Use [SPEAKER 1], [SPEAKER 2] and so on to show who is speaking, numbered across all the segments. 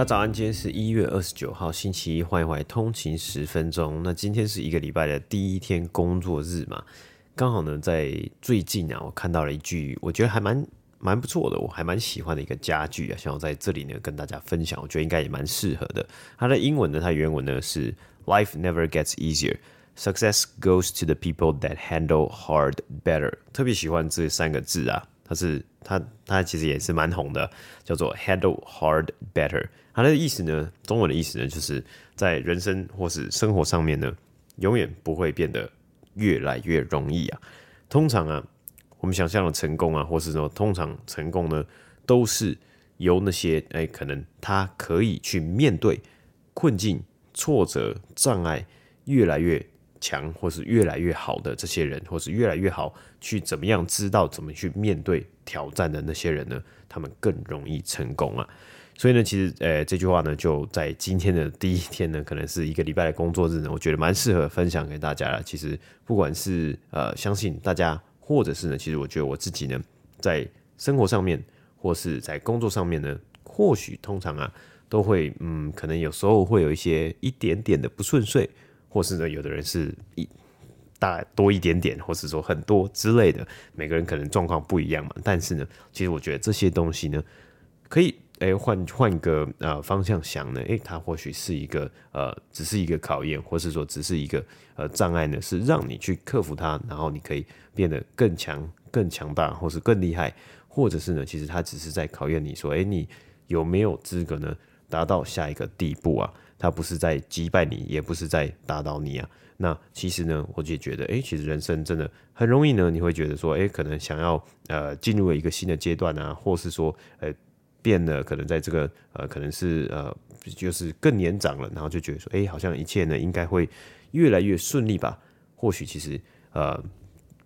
[SPEAKER 1] 大家早安，今天是一月二十九号，星期一，欢迎回来通勤十分钟。那今天是一个礼拜的第一天工作日嘛，刚好呢，在最近啊，我看到了一句我觉得还蛮蛮不错的，我还蛮喜欢的一个佳句啊，想要在这里呢跟大家分享，我觉得应该也蛮适合的。它的英文呢，它原文呢是 “Life never gets easier, success goes to the people that handle hard better”。特别喜欢这三个字啊，它是它它其实也是蛮红的，叫做 “handle hard better”。它的意思呢，中文的意思呢，就是在人生或是生活上面呢，永远不会变得越来越容易啊。通常啊，我们想象的成功啊，或是说通常成功呢，都是由那些哎，可能他可以去面对困境、挫折、障碍越来越强，或是越来越好的这些人，或是越来越好去怎么样知道怎么去面对挑战的那些人呢，他们更容易成功啊。所以呢，其实，呃，这句话呢，就在今天的第一天呢，可能是一个礼拜的工作日呢，我觉得蛮适合分享给大家了。其实，不管是呃，相信大家，或者是呢，其实我觉得我自己呢，在生活上面，或是在工作上面呢，或许通常啊，都会，嗯，可能有时候会有一些一点点的不顺遂，或是呢，有的人是一大多一点点，或是说很多之类的，每个人可能状况不一样嘛。但是呢，其实我觉得这些东西呢，可以。诶，换换个呃方向想呢，诶，它或许是一个呃，只是一个考验，或是说只是一个呃障碍呢，是让你去克服它，然后你可以变得更强、更强大，或是更厉害，或者是呢，其实它只是在考验你说，诶，你有没有资格呢，达到下一个地步啊？它不是在击败你，也不是在打倒你啊。那其实呢，我就觉得，诶，其实人生真的很容易呢，你会觉得说，诶，可能想要呃进入了一个新的阶段啊，或是说，呃。变得可能在这个呃，可能是呃，就是更年长了，然后就觉得说，哎，好像一切呢应该会越来越顺利吧？或许其实呃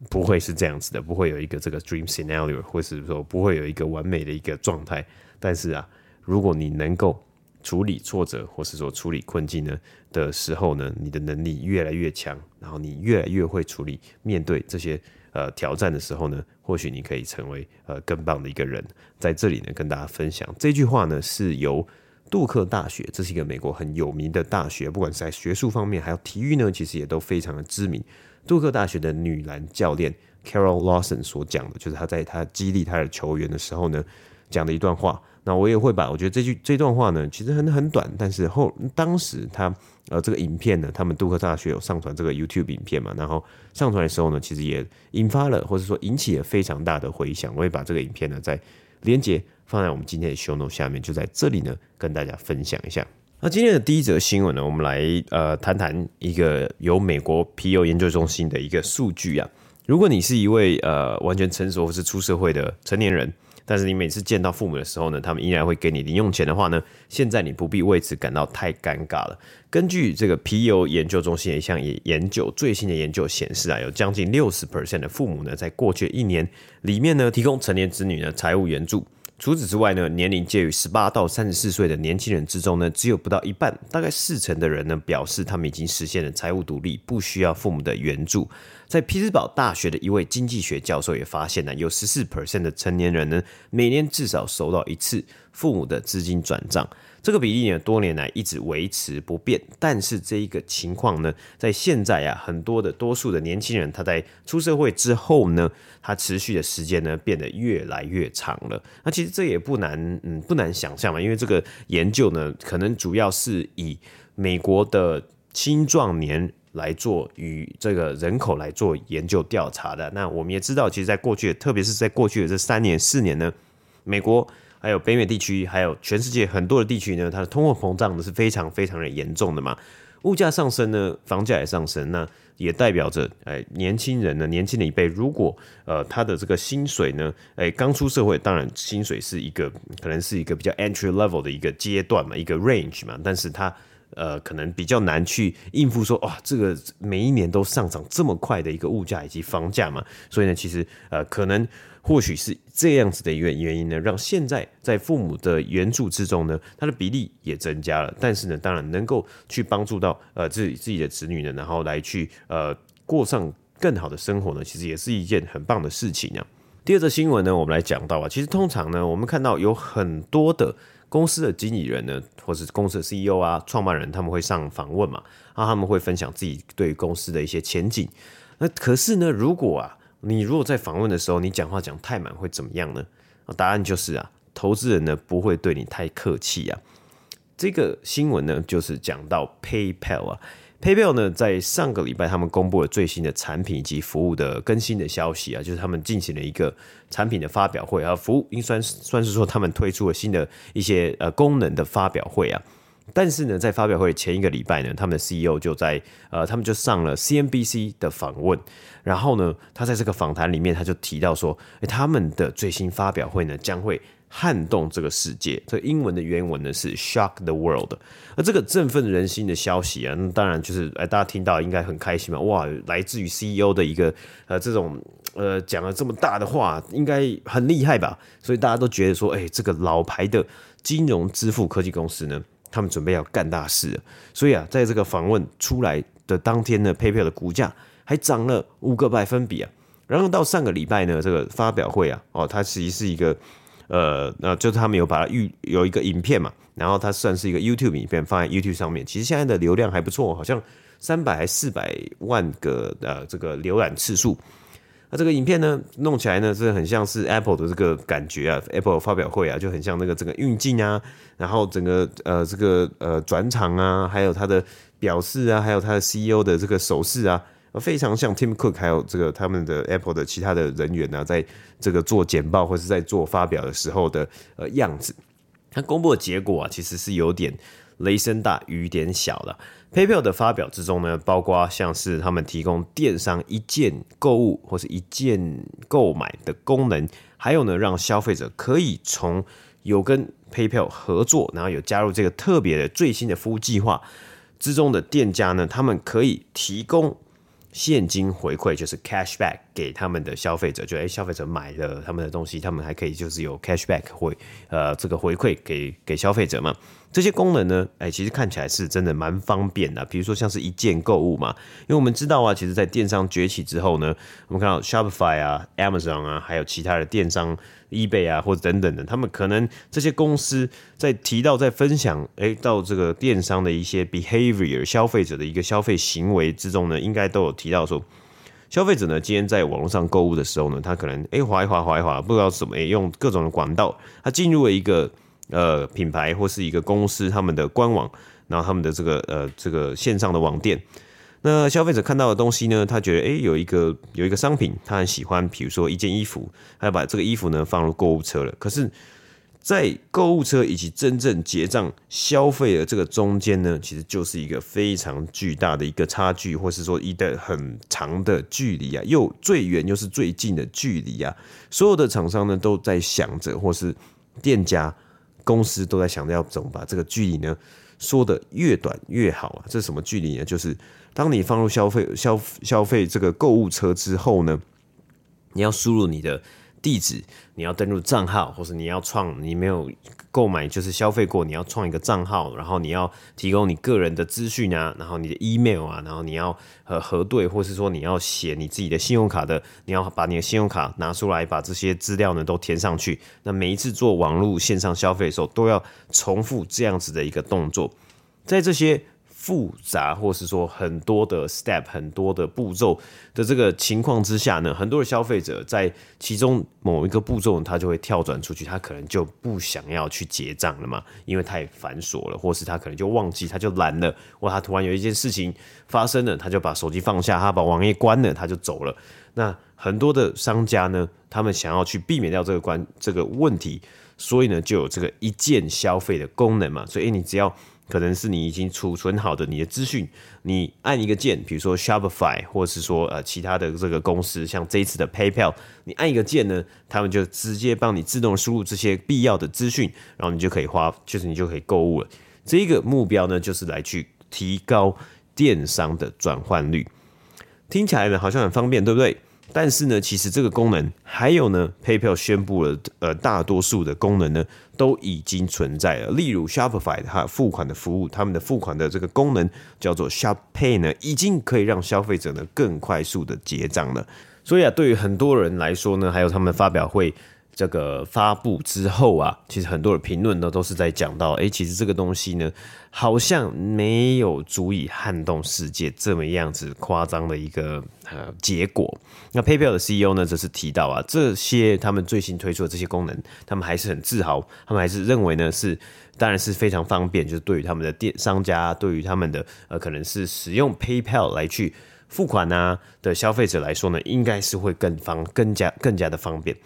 [SPEAKER 1] 不会是这样子的，不会有一个这个 dream scenario，或是说不会有一个完美的一个状态。但是啊，如果你能够处理挫折，或是说处理困境呢的时候呢，你的能力越来越强，然后你越来越会处理面对这些。呃，挑战的时候呢，或许你可以成为呃更棒的一个人。在这里呢，跟大家分享这句话呢，是由杜克大学，这是一个美国很有名的大学，不管是在学术方面，还有体育呢，其实也都非常的知名。杜克大学的女篮教练 Carol Lawson 所讲的，就是她在她激励她的球员的时候呢，讲的一段话。那我也会把，我觉得这句这段话呢，其实很很短，但是后当时他呃这个影片呢，他们杜克大学有上传这个 YouTube 影片嘛，然后上传的时候呢，其实也引发了或者说引起了非常大的回响。我会把这个影片呢在连接放在我们今天的 show note 下面，就在这里呢跟大家分享一下。那今天的第一则新闻呢，我们来呃谈谈一个由美国皮尤研究中心的一个数据啊，如果你是一位呃完全成熟或是出社会的成年人。但是你每次见到父母的时候呢，他们依然会给你零用钱的话呢，现在你不必为此感到太尴尬了。根据这个皮尤研究中心的一项研究，最新的研究显示啊，有将近六十 percent 的父母呢，在过去一年里面呢，提供成年子女的财务援助。除此之外呢，年龄介于十八到三十四岁的年轻人之中呢，只有不到一半，大概四成的人呢，表示他们已经实现了财务独立，不需要父母的援助。在匹兹堡大学的一位经济学教授也发现呢，有十四 percent 的成年人呢，每年至少收到一次父母的资金转账。这个比例呢，多年来一直维持不变。但是这一个情况呢，在现在啊，很多的多数的年轻人，他在出社会之后呢，他持续的时间呢，变得越来越长了。那其实这也不难，嗯，不难想象嘛，因为这个研究呢，可能主要是以美国的青壮年来做与这个人口来做研究调查的。那我们也知道，其实在过去，特别是在过去的这三年、四年呢，美国。还有北美地区，还有全世界很多的地区呢，它的通货膨胀呢是非常非常的严重的嘛。物价上升呢，房价也上升，那也代表着，哎，年轻人呢，年轻的一辈，如果呃他的这个薪水呢，哎，刚出社会，当然薪水是一个可能是一个比较 entry level 的一个阶段嘛，一个 range 嘛，但是他呃，可能比较难去应付说，哇，这个每一年都上涨这么快的一个物价以及房价嘛，所以呢，其实呃，可能或许是这样子的一个原因呢，让现在在父母的援助之中呢，它的比例也增加了，但是呢，当然能够去帮助到呃自己自己的子女呢，然后来去呃过上更好的生活呢，其实也是一件很棒的事情啊。第二则新闻呢，我们来讲到啊，其实通常呢，我们看到有很多的。公司的经理人呢，或是公司的 CEO 啊、创办人，他们会上访问嘛，啊他们会分享自己对公司的一些前景。那可是呢，如果啊，你如果在访问的时候，你讲话讲太满，会怎么样呢？答案就是啊，投资人呢不会对你太客气啊。这个新闻呢，就是讲到 PayPal 啊。PayPal 呢，在上个礼拜，他们公布了最新的产品以及服务的更新的消息啊，就是他们进行了一个产品的发表会啊，服务应算算是说他们推出了新的一些呃功能的发表会啊。但是呢，在发表会前一个礼拜呢，他们的 CEO 就在呃，他们就上了 CNBC 的访问，然后呢，他在这个访谈里面，他就提到说，诶，他们的最新发表会呢，将会。撼动这个世界，这英文的原文呢是 shock the world。而这个振奋人心的消息啊，那当然就是哎，大家听到应该很开心嘛，哇，来自于 CEO 的一个呃这种呃讲了这么大的话，应该很厉害吧？所以大家都觉得说，哎，这个老牌的金融支付科技公司呢，他们准备要干大事了。所以啊，在这个访问出来的当天呢，PayPal 的股价还涨了五个百分比啊。然后到上个礼拜呢，这个发表会啊，哦，它其实是一个。呃，那就是他们有把它预有一个影片嘛，然后它算是一个 YouTube 影片放在 YouTube 上面。其实现在的流量还不错，好像三百还四百万个呃这个浏览次数。那这个影片呢，弄起来呢是很像是 Apple 的这个感觉啊，Apple 发表会啊，就很像那个整个运镜啊，然后整个呃这个呃转场啊，还有它的表示啊，还有它的 CEO 的这个手势啊。非常像 Tim Cook 还有这个他们的 Apple 的其他的人员呢、在这个做简报或是在做发表的时候的呃样子，它公布的结果啊，其实是有点雷声大雨点小了。PayPal 的发表之中呢，包括像是他们提供电商一键购物或是一键购买的功能，还有呢，让消费者可以从有跟 PayPal 合作，然后有加入这个特别的最新的服务计划之中的店家呢，他们可以提供。现金回馈就是 cashback 给他们的消费者，就哎、消费者买了他们的东西，他们还可以就是有 cashback 回呃这个回馈给给消费者嘛。这些功能呢，哎、其实看起来是真的蛮方便的。比如说像是一键购物嘛，因为我们知道啊，其实在电商崛起之后呢，我们看到 Shopify 啊、Amazon 啊，还有其他的电商。eBay 啊，或者等等的，他们可能这些公司在提到、在分享，诶，到这个电商的一些 behavior，消费者的一个消费行为之中呢，应该都有提到说，消费者呢，今天在网络上购物的时候呢，他可能诶，滑一滑，滑一滑，不知道怎么诶，用各种的管道，他进入了一个呃品牌或是一个公司他们的官网，然后他们的这个呃这个线上的网店。那消费者看到的东西呢，他觉得诶，有一个有一个商品，他很喜欢，比如说一件衣服，他要把这个衣服呢放入购物车了。可是，在购物车以及真正结账消费的这个中间呢，其实就是一个非常巨大的一个差距，或是说一段很长的距离啊，又最远又是最近的距离啊。所有的厂商呢都在想着，或是店家公司都在想着要怎么把这个距离呢说得越短越好啊。这是什么距离呢？就是。当你放入消费消消费这个购物车之后呢，你要输入你的地址，你要登录账号，或者你要创你没有购买就是消费过，你要创一个账号，然后你要提供你个人的资讯啊，然后你的 email 啊，然后你要呃核对，或是说你要写你自己的信用卡的，你要把你的信用卡拿出来，把这些资料呢都填上去。那每一次做网络线上消费的时候，都要重复这样子的一个动作，在这些。复杂，或是说很多的 step、很多的步骤的这个情况之下呢，很多的消费者在其中某一个步骤，他就会跳转出去，他可能就不想要去结账了嘛，因为太繁琐了，或是他可能就忘记，他就懒了，或他突然有一件事情发生了，他就把手机放下，他把网页关了，他就走了。那很多的商家呢，他们想要去避免掉这个关这个问题，所以呢，就有这个一键消费的功能嘛，所以你只要。可能是你已经储存好的你的资讯，你按一个键，比如说 Shopify，或是说呃其他的这个公司，像这一次的 PayPal，你按一个键呢，他们就直接帮你自动输入这些必要的资讯，然后你就可以花，就是你就可以购物了。这一个目标呢，就是来去提高电商的转换率。听起来呢，好像很方便，对不对？但是呢，其实这个功能还有呢，PayPal 宣布了，呃，大多数的功能呢都已经存在了。例如 Shopify 它付款的服务，他们的付款的这个功能叫做 Shop Pay 呢，已经可以让消费者呢更快速的结账了。所以啊，对于很多人来说呢，还有他们的发表会。这个发布之后啊，其实很多的评论呢都是在讲到，哎，其实这个东西呢，好像没有足以撼动世界这么样子夸张的一个呃结果。那 PayPal 的 CEO 呢，则是提到啊，这些他们最新推出的这些功能，他们还是很自豪，他们还是认为呢是，当然是非常方便，就是对于他们的电商家，对于他们的呃可能是使用 PayPal 来去付款啊的消费者来说呢，应该是会更方更加更加的方便。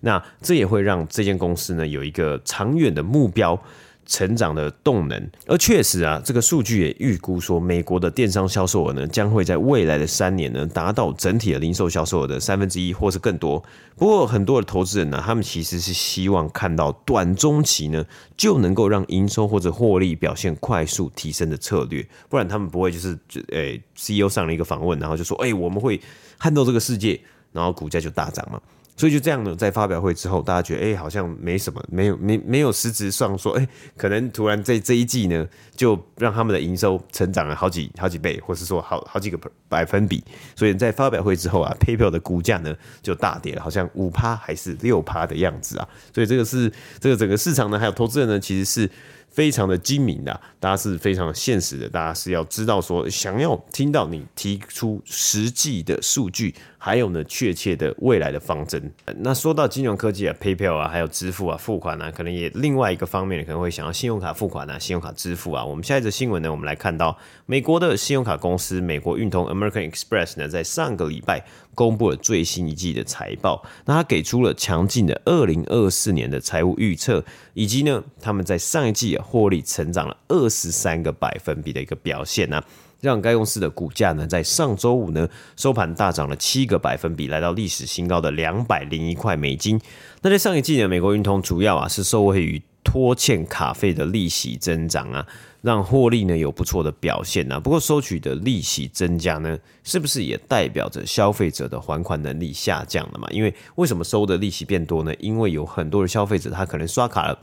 [SPEAKER 1] 那这也会让这间公司呢有一个长远的目标、成长的动能。而确实啊，这个数据也预估说，美国的电商销售额呢将会在未来的三年呢达到整体的零售销售额的三分之一或是更多。不过，很多的投资人呢，他们其实是希望看到短中期呢就能够让营收或者获利表现快速提升的策略，不然他们不会就是就诶、欸、CEO 上了一个访问，然后就说，诶、欸，我们会撼动这个世界，然后股价就大涨嘛。所以就这样呢，在发表会之后，大家觉得哎、好像没什么，没有没没有实质上说，哎、可能突然这这一季呢，就让他们的营收成长了好几好几倍，或是说好好几个百分比。所以在发表会之后啊，PayPal 的股价呢就大跌了，好像五趴还是六趴的样子啊。所以这个是这个整个市场呢，还有投资人呢，其实是。非常的精明的，大家是非常现实的，大家是要知道说，想要听到你提出实际的数据，还有呢确切的未来的方针。那说到金融科技啊，PayPal 啊，还有支付啊、付款啊，可能也另外一个方面可能会想要信用卡付款啊、信用卡支付啊。我们下一则新闻呢，我们来看到美国的信用卡公司美国运通 American Express 呢，在上个礼拜。公布了最新一季的财报，那他给出了强劲的二零二四年的财务预测，以及呢，他们在上一季啊获利成长了二十三个百分比的一个表现呢、让该公司的股价呢在上周五呢收盘大涨了七个百分比，来到历史新高的两百零一块美金。那在上一季呢，美国运通主要啊是受惠于拖欠卡费的利息增长啊。让获利呢有不错的表现、啊，不过收取的利息增加呢，是不是也代表着消费者的还款能力下降了嘛？因为为什么收的利息变多呢？因为有很多的消费者他可能刷卡了，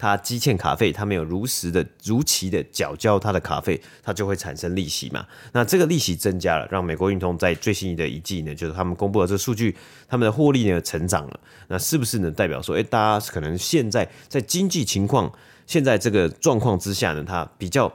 [SPEAKER 1] 他积欠卡费，他没有如实的如期的缴交他的卡费，他就会产生利息嘛。那这个利息增加了，让美国运通在最新的一季呢，就是他们公布的这数据，他们的获利呢成长了，那是不是呢代表说，哎，大家可能现在在经济情况？现在这个状况之下呢，他比较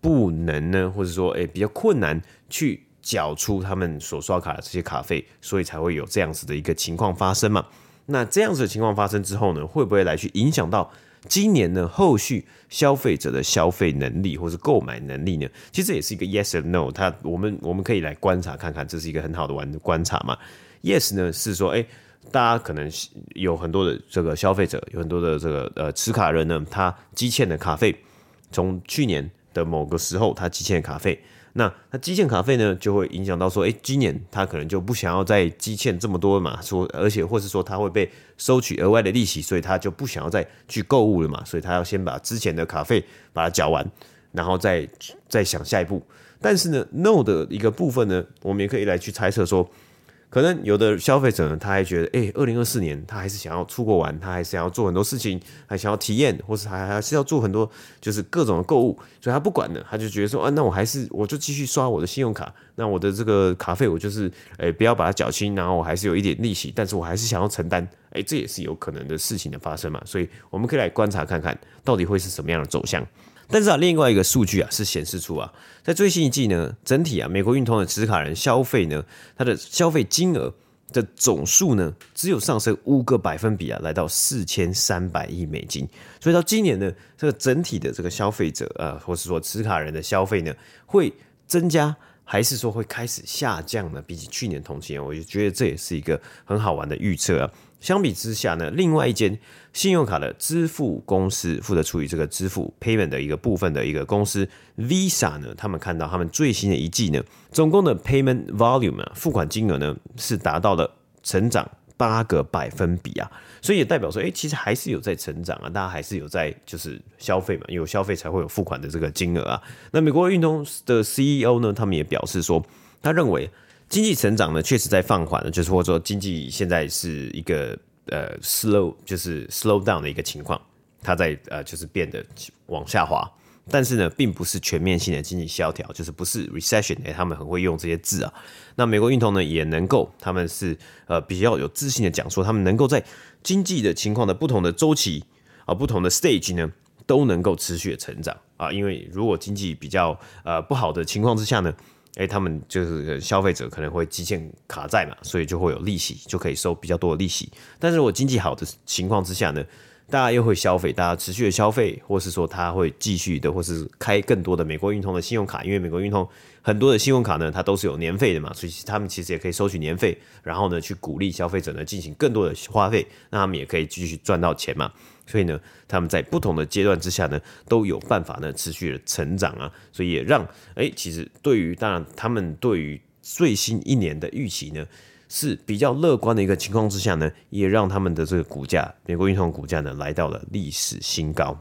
[SPEAKER 1] 不能呢，或者说，诶，比较困难去缴出他们所刷卡的这些卡费，所以才会有这样子的一个情况发生嘛。那这样子的情况发生之后呢，会不会来去影响到今年呢后续消费者的消费能力或是购买能力呢？其实也是一个 yes or no，他我们我们可以来观察看看，这是一个很好的玩观察嘛。Yes 呢是说，诶。大家可能有很多的这个消费者，有很多的这个呃持卡人呢，他积欠的卡费，从去年的某个时候他积欠的卡费，那他积欠卡费呢，就会影响到说，哎，今年他可能就不想要再积欠这么多嘛，说而且或是说他会被收取额外的利息，所以他就不想要再去购物了嘛，所以他要先把之前的卡费把它缴完，然后再再想下一步。但是呢，No 的一个部分呢，我们也可以来去猜测说。可能有的消费者呢，他还觉得，哎，二零二四年他还是想要出国玩，他还是想要做很多事情，还想要体验，或是还还是要做很多，就是各种的购物，所以他不管了，他就觉得说，啊，那我还是我就继续刷我的信用卡，那我的这个卡费我就是，哎，不要把它缴清，然后我还是有一点利息，但是我还是想要承担，哎，这也是有可能的事情的发生嘛，所以我们可以来观察看看到底会是什么样的走向。但是啊，另外一个数据啊是显示出啊，在最新一季呢，整体啊，美国运通的持卡人消费呢，它的消费金额的总数呢，只有上升五个百分比啊，来到四千三百亿美金。所以到今年呢，这个整体的这个消费者啊，或是说持卡人的消费呢，会增加，还是说会开始下降呢？比起去年同期，我就觉得这也是一个很好玩的预测啊。相比之下呢，另外一间信用卡的支付公司负责处理这个支付 payment 的一个部分的一个公司 Visa 呢，他们看到他们最新的一季呢，总共的 payment volume 啊，付款金额呢是达到了成长八个百分比啊，所以也代表说，哎，其实还是有在成长啊，大家还是有在就是消费嘛，有消费才会有付款的这个金额啊。那美国运通的 CEO 呢，他们也表示说，他认为经济成长呢确实在放缓了，就是或者说经济现在是一个呃 slow，就是 slow down 的一个情况，它在呃就是变得往下滑。但是呢，并不是全面性的经济萧条，就是不是 recession，哎，他们很会用这些字啊。那美国运通呢，也能够，他们是呃比较有自信的讲说，他们能够在经济的情况的不同的周期啊、不同的 stage 呢，都能够持续的成长啊。因为如果经济比较呃不好的情况之下呢，哎，他们就是消费者可能会积欠卡债嘛，所以就会有利息，就可以收比较多的利息。但是我经济好的情况之下呢，大家又会消费，大家持续的消费，或是说他会继续的，或是开更多的美国运通的信用卡，因为美国运通很多的信用卡呢，它都是有年费的嘛，所以他们其实也可以收取年费，然后呢去鼓励消费者呢进行更多的花费，那他们也可以继续赚到钱嘛。所以呢，他们在不同的阶段之下呢，都有办法呢持续的成长啊，所以也让哎，其实对于当然他们对于最新一年的预期呢。是比较乐观的一个情况之下呢，也让他们的这个股价，美国运通股价呢来到了历史新高。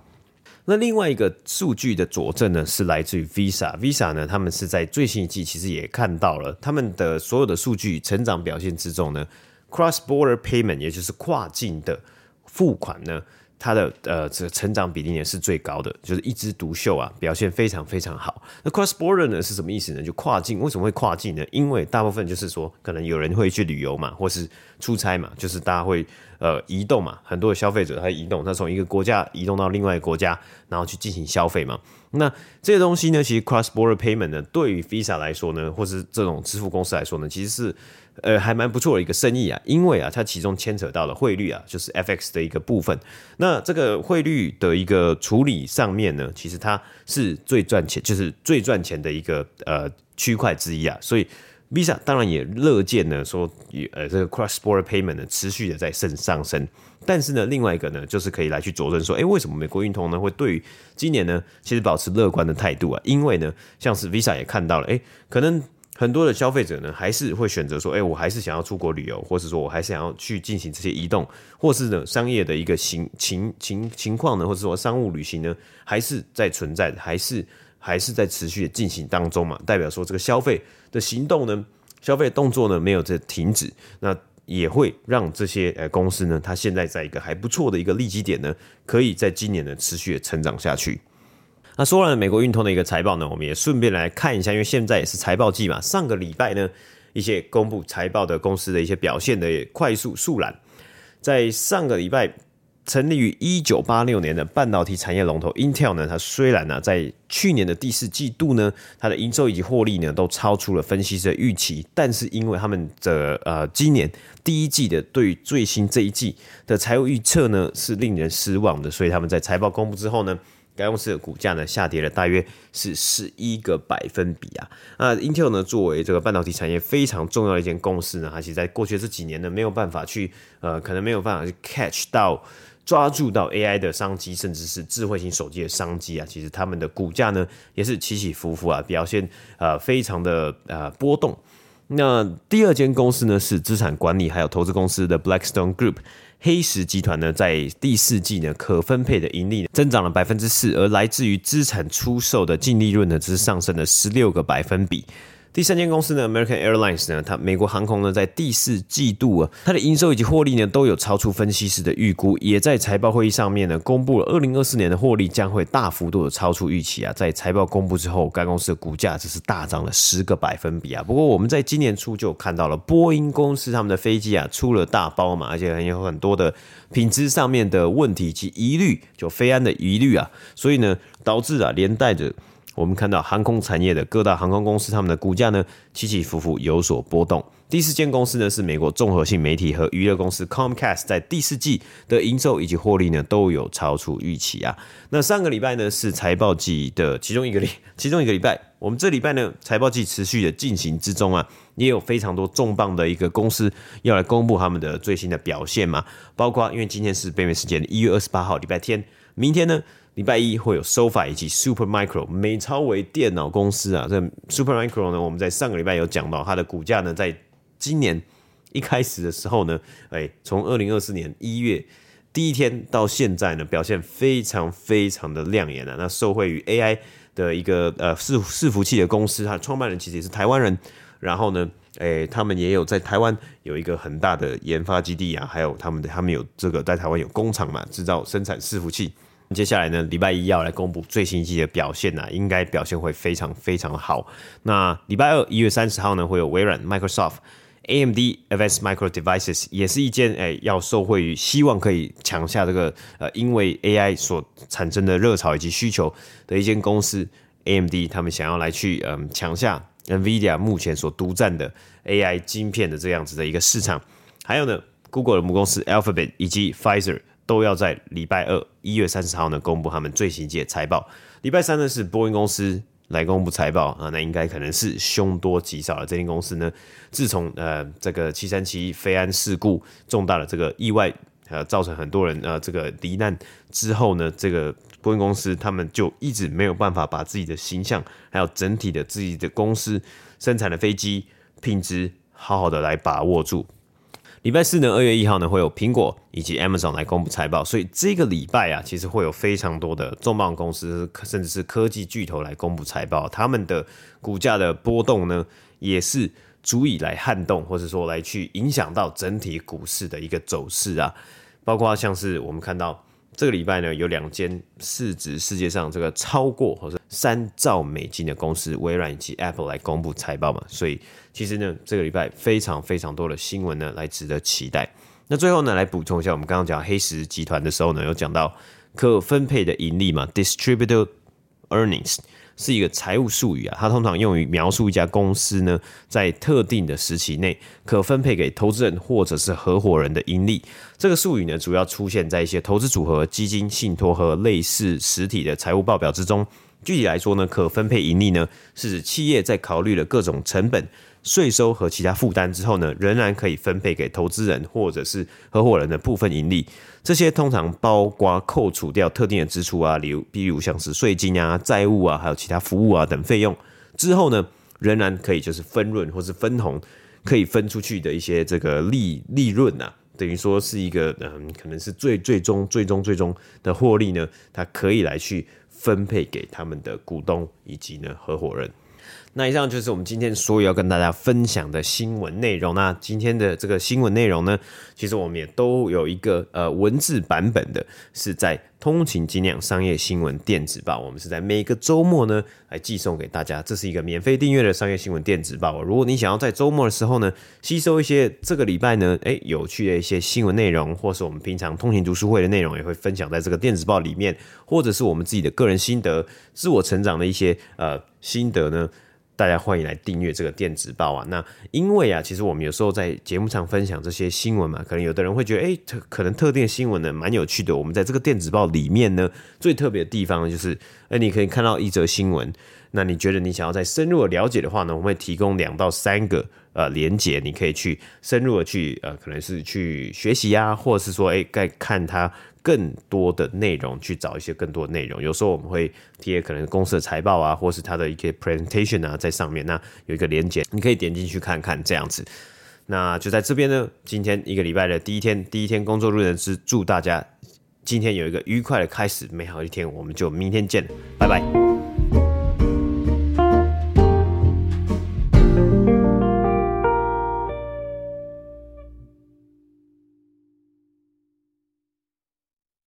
[SPEAKER 1] 那另外一个数据的佐证呢，是来自于 Visa，Visa 呢，他们是在最新一季其实也看到了他们的所有的数据成长表现之中呢，Cross Border Payment 也就是跨境的付款呢。它的呃，这成长比例也是最高的，就是一枝独秀啊，表现非常非常好。那 cross border 呢是什么意思呢？就跨境，为什么会跨境呢？因为大部分就是说，可能有人会去旅游嘛，或是出差嘛，就是大家会呃移动嘛，很多的消费者他移动，他从一个国家移动到另外一个国家，然后去进行消费嘛。那这些东西呢，其实 cross border payment 呢，对于 Visa 来说呢，或是这种支付公司来说呢，其实是。呃，还蛮不错的一个生意啊，因为啊，它其中牵扯到了汇率啊，就是 FX 的一个部分。那这个汇率的一个处理上面呢，其实它是最赚钱，就是最赚钱的一个呃区块之一啊。所以 Visa 当然也乐见呢，说呃这个 Cross Border Payment 呢持续的在升上升。但是呢，另外一个呢，就是可以来去佐证说，哎，为什么美国运通呢会对于今年呢，其实保持乐观的态度啊？因为呢，像是 Visa 也看到了，哎，可能。很多的消费者呢，还是会选择说，哎，我还是想要出国旅游，或是说我还是想要去进行这些移动，或是呢商业的一个情情情情况呢，或者说商务旅行呢，还是在存在，还是还是在持续的进行当中嘛，代表说这个消费的行动呢，消费动作呢没有在停止，那也会让这些呃公司呢，它现在在一个还不错的一个利基点呢，可以在今年呢持续的成长下去。那说完了美国运通的一个财报呢，我们也顺便来看一下，因为现在也是财报季嘛。上个礼拜呢，一些公布财报的公司的一些表现的快速速览，在上个礼拜成立于一九八六年的半导体产业龙头 Intel 呢，它虽然呢在去年的第四季度呢，它的营收以及获利呢都超出了分析师的预期，但是因为他们的呃今年第一季的对最新这一季的财务预测呢是令人失望的，所以他们在财报公布之后呢。该公司的股价呢下跌了大约是十一个百分比啊。那 Intel 呢作为这个半导体产业非常重要的一间公司呢，它其实在过去这几年呢没有办法去呃，可能没有办法去 catch 到抓住到 AI 的商机，甚至是智慧型手机的商机啊。其实他们的股价呢也是起起伏伏啊，表现呃非常的呃波动。那第二间公司呢是资产管理还有投资公司的 Blackstone Group。黑石集团呢，在第四季呢，可分配的盈利增长了百分之四，而来自于资产出售的净利润呢，只是上升了十六个百分比。第三间公司呢，American Airlines 呢，它美国航空呢，在第四季度啊，它的营收以及获利呢，都有超出分析师的预估，也在财报会议上面呢，公布了二零二四年的获利将会大幅度的超出预期啊。在财报公布之后，该公司的股价只是大涨了十个百分比啊。不过我们在今年初就看到了波音公司他们的飞机啊出了大包嘛，而且还有很多的品质上面的问题及疑虑，就飞安的疑虑啊，所以呢，导致啊连带着。我们看到航空产业的各大航空公司，他们的股价呢起起伏伏有所波动。第四间公司呢是美国综合性媒体和娱乐公司 Comcast，在第四季的营收以及获利呢都有超出预期啊。那上个礼拜呢是财报季的其中一个礼，其中一个礼拜，我们这礼拜呢财报季持续的进行之中啊，也有非常多重磅的一个公司要来公布他们的最新的表现嘛，包括因为今天是北美时间一月二十八号礼拜天，明天呢。礼拜一会有 SoFi 以及 Supermicro 美超微电脑公司啊，这 Supermicro 呢，我们在上个礼拜有讲到它的股价呢，在今年一开始的时候呢，哎，从二零二四年一月第一天到现在呢，表现非常非常的亮眼啊。那受惠于 AI 的一个呃伺伺服器的公司，它创办人其实也是台湾人。然后呢，哎，他们也有在台湾有一个很大的研发基地啊，还有他们的他们有这个在台湾有工厂嘛，制造生产伺服器。接下来呢，礼拜一要来公布最新一季的表现呢、啊，应该表现会非常非常好。那礼拜二一月三十号呢，会有微软、microsoft amd advance Micro Devices，也是一间诶要受惠于希望可以抢下这个呃因为 AI 所产生的热潮以及需求的一间公司。AMD 他们想要来去嗯抢下 NVIDIA 目前所独占的 AI 晶片的这样子的一个市场。还有呢，Google 的母公司 Alphabet 以及 Pfizer。都要在礼拜二一月三十号呢公布他们最新一季财报。礼拜三呢是波音公司来公布财报啊，那应该可能是凶多吉少了。这间公司呢，自从呃这个七三七飞安事故重大的这个意外呃造成很多人呃这个罹难之后呢，这个波音公司他们就一直没有办法把自己的形象还有整体的自己的公司生产的飞机品质好好的来把握住。礼拜四呢，二月一号呢，会有苹果以及 Amazon 来公布财报，所以这个礼拜啊，其实会有非常多的重磅公司，甚至是科技巨头来公布财报，他们的股价的波动呢，也是足以来撼动，或者说来去影响到整体股市的一个走势啊，包括像是我们看到。这个礼拜呢，有两间市值世界上这个超过或者三兆美金的公司，微软以及 Apple 来公布财报嘛，所以其实呢，这个礼拜非常非常多的新闻呢，来值得期待。那最后呢，来补充一下，我们刚刚讲黑石集团的时候呢，有讲到可分配的盈利嘛，Distributed Earnings。是一个财务术语啊，它通常用于描述一家公司呢，在特定的时期内可分配给投资人或者是合伙人的盈利。这个术语呢，主要出现在一些投资组合、基金、信托和类似实体的财务报表之中。具体来说呢，可分配盈利呢，是指企业在考虑了各种成本。税收和其他负担之后呢，仍然可以分配给投资人或者是合伙人的部分盈利。这些通常包括扣除掉特定的支出啊，例如，比如像是税金啊、债务啊，还有其他服务啊等费用之后呢，仍然可以就是分润或是分红，可以分出去的一些这个利利润啊，等于说是一个嗯，可能是最最终最终最终的获利呢，它可以来去分配给他们的股东以及呢合伙人。那以上就是我们今天所有要跟大家分享的新闻内容。那今天的这个新闻内容呢，其实我们也都有一个呃文字版本的，是在通勤精酿商业新闻电子报。我们是在每个周末呢来寄送给大家，这是一个免费订阅的商业新闻电子报。如果你想要在周末的时候呢，吸收一些这个礼拜呢，诶有趣的一些新闻内容，或是我们平常通勤读书会的内容，也会分享在这个电子报里面，或者是我们自己的个人心得、自我成长的一些呃心得呢。大家欢迎来订阅这个电子报啊！那因为啊，其实我们有时候在节目上分享这些新闻嘛，可能有的人会觉得，哎，可能特定的新闻呢蛮有趣的。我们在这个电子报里面呢，最特别的地方，就是，哎，你可以看到一则新闻，那你觉得你想要再深入的了解的话呢，我们会提供两到三个呃连接，你可以去深入的去呃，可能是去学习啊，或者是说，哎，该看它。更多的内容，去找一些更多的内容。有时候我们会贴可能公司的财报啊，或是它的一些 presentation 啊，在上面。那有一个连接，你可以点进去看看这样子。那就在这边呢，今天一个礼拜的第一天，第一天工作日呢，是祝大家今天有一个愉快的开始，美好一天。我们就明天见，拜拜。